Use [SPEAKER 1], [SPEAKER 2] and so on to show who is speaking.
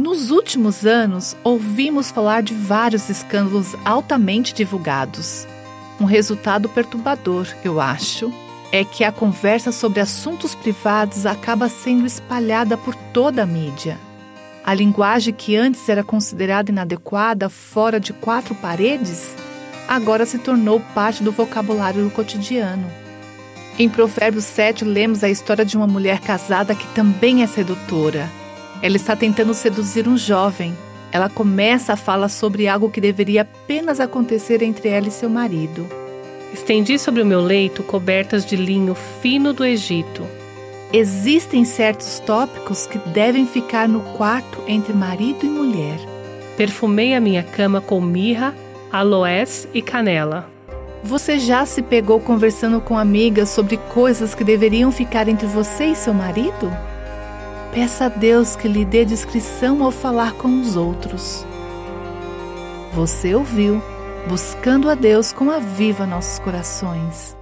[SPEAKER 1] Nos últimos anos, ouvimos falar de vários escândalos altamente divulgados. Um resultado perturbador, eu acho, é que a conversa sobre assuntos privados acaba sendo espalhada por toda a mídia. A linguagem que antes era considerada inadequada fora de quatro paredes, agora se tornou parte do vocabulário do cotidiano. Em Provérbios 7, lemos a história de uma mulher casada que também é sedutora ela está tentando seduzir um jovem. Ela começa a falar sobre algo que deveria apenas acontecer entre ela e seu marido.
[SPEAKER 2] Estendi sobre o meu leito cobertas de linho fino do Egito.
[SPEAKER 1] Existem certos tópicos que devem ficar no quarto entre marido e mulher.
[SPEAKER 2] Perfumei a minha cama com mirra, aloés e canela.
[SPEAKER 1] Você já se pegou conversando com amigas sobre coisas que deveriam ficar entre você e seu marido? Peça a Deus que lhe dê discrição ao falar com os outros. Você ouviu, buscando a Deus com aviva nossos corações.